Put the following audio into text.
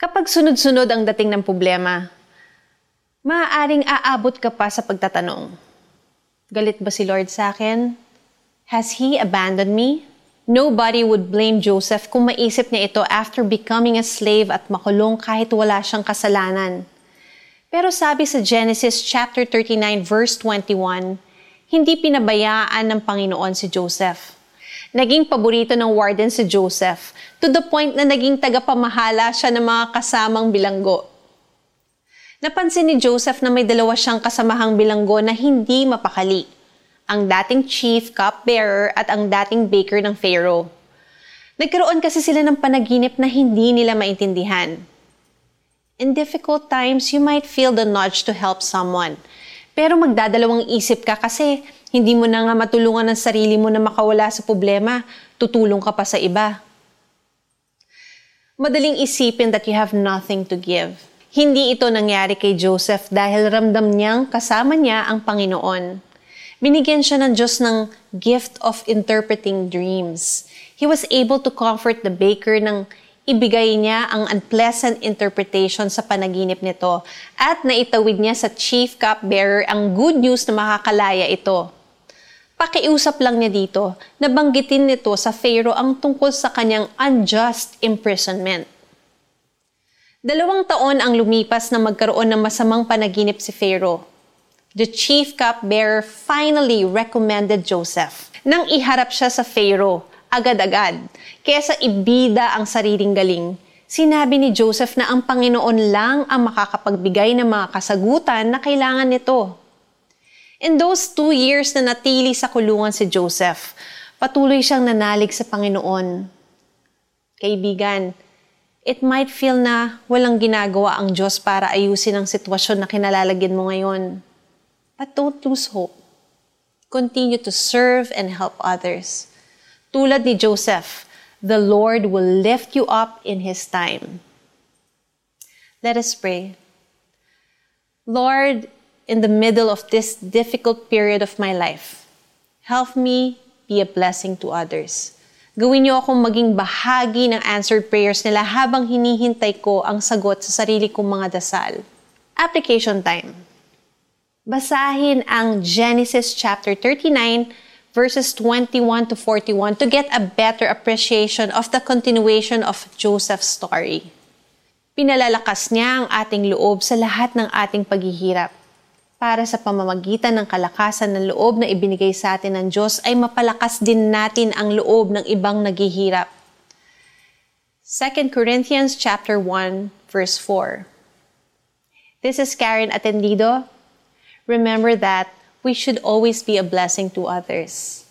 Kapag sunod-sunod ang dating ng problema, maaaring aabot ka pa sa pagtatanong. Galit ba si Lord sa akin? Has He abandoned me? Nobody would blame Joseph kung maisip niya ito after becoming a slave at makulong kahit wala siyang kasalanan. Pero sabi sa Genesis chapter 39 verse 21, hindi pinabayaan ng Panginoon si Joseph. Naging paborito ng warden si Joseph to the point na naging tagapamahala siya ng mga kasamang bilanggo. Napansin ni Joseph na may dalawa siyang kasamahang bilanggo na hindi mapakali. Ang dating chief cupbearer at ang dating baker ng Pharaoh. Nagkaroon kasi sila ng panaginip na hindi nila maintindihan. In difficult times, you might feel the nudge to help someone. Pero magdadalawang isip ka kasi hindi mo na nga matulungan ang sarili mo na makawala sa problema, tutulong ka pa sa iba madaling isipin that you have nothing to give. Hindi ito nangyari kay Joseph dahil ramdam niyang kasama niya ang Panginoon. Binigyan siya ng Diyos ng gift of interpreting dreams. He was able to comfort the baker ng ibigay niya ang unpleasant interpretation sa panaginip nito at naitawid niya sa chief cupbearer ang good news na makakalaya ito. Pakiusap lang niya dito, nabanggitin nito sa Pharaoh ang tungkol sa kanyang unjust imprisonment. Dalawang taon ang lumipas na magkaroon ng masamang panaginip si Pharaoh. The chief cupbearer finally recommended Joseph. Nang iharap siya sa Pharaoh, agad-agad, kesa ibida ang sariling galing, sinabi ni Joseph na ang Panginoon lang ang makakapagbigay ng mga kasagutan na kailangan nito. In those two years na natili sa kulungan si Joseph, patuloy siyang nanalig sa Panginoon. Kaibigan, it might feel na walang ginagawa ang Diyos para ayusin ang sitwasyon na kinalalagyan mo ngayon. But don't lose hope. Continue to serve and help others. Tulad ni Joseph, the Lord will lift you up in His time. Let us pray. Lord, in the middle of this difficult period of my life. Help me be a blessing to others. Gawin niyo akong maging bahagi ng answered prayers nila habang hinihintay ko ang sagot sa sarili kong mga dasal. Application time. Basahin ang Genesis chapter 39 verses 21 to 41 to get a better appreciation of the continuation of Joseph's story. Pinalalakas niya ang ating loob sa lahat ng ating paghihirap para sa pamamagitan ng kalakasan ng loob na ibinigay sa atin ng Diyos ay mapalakas din natin ang loob ng ibang naghihirap. 2 Corinthians chapter 1 verse 4. This is Karen Atendido. Remember that we should always be a blessing to others.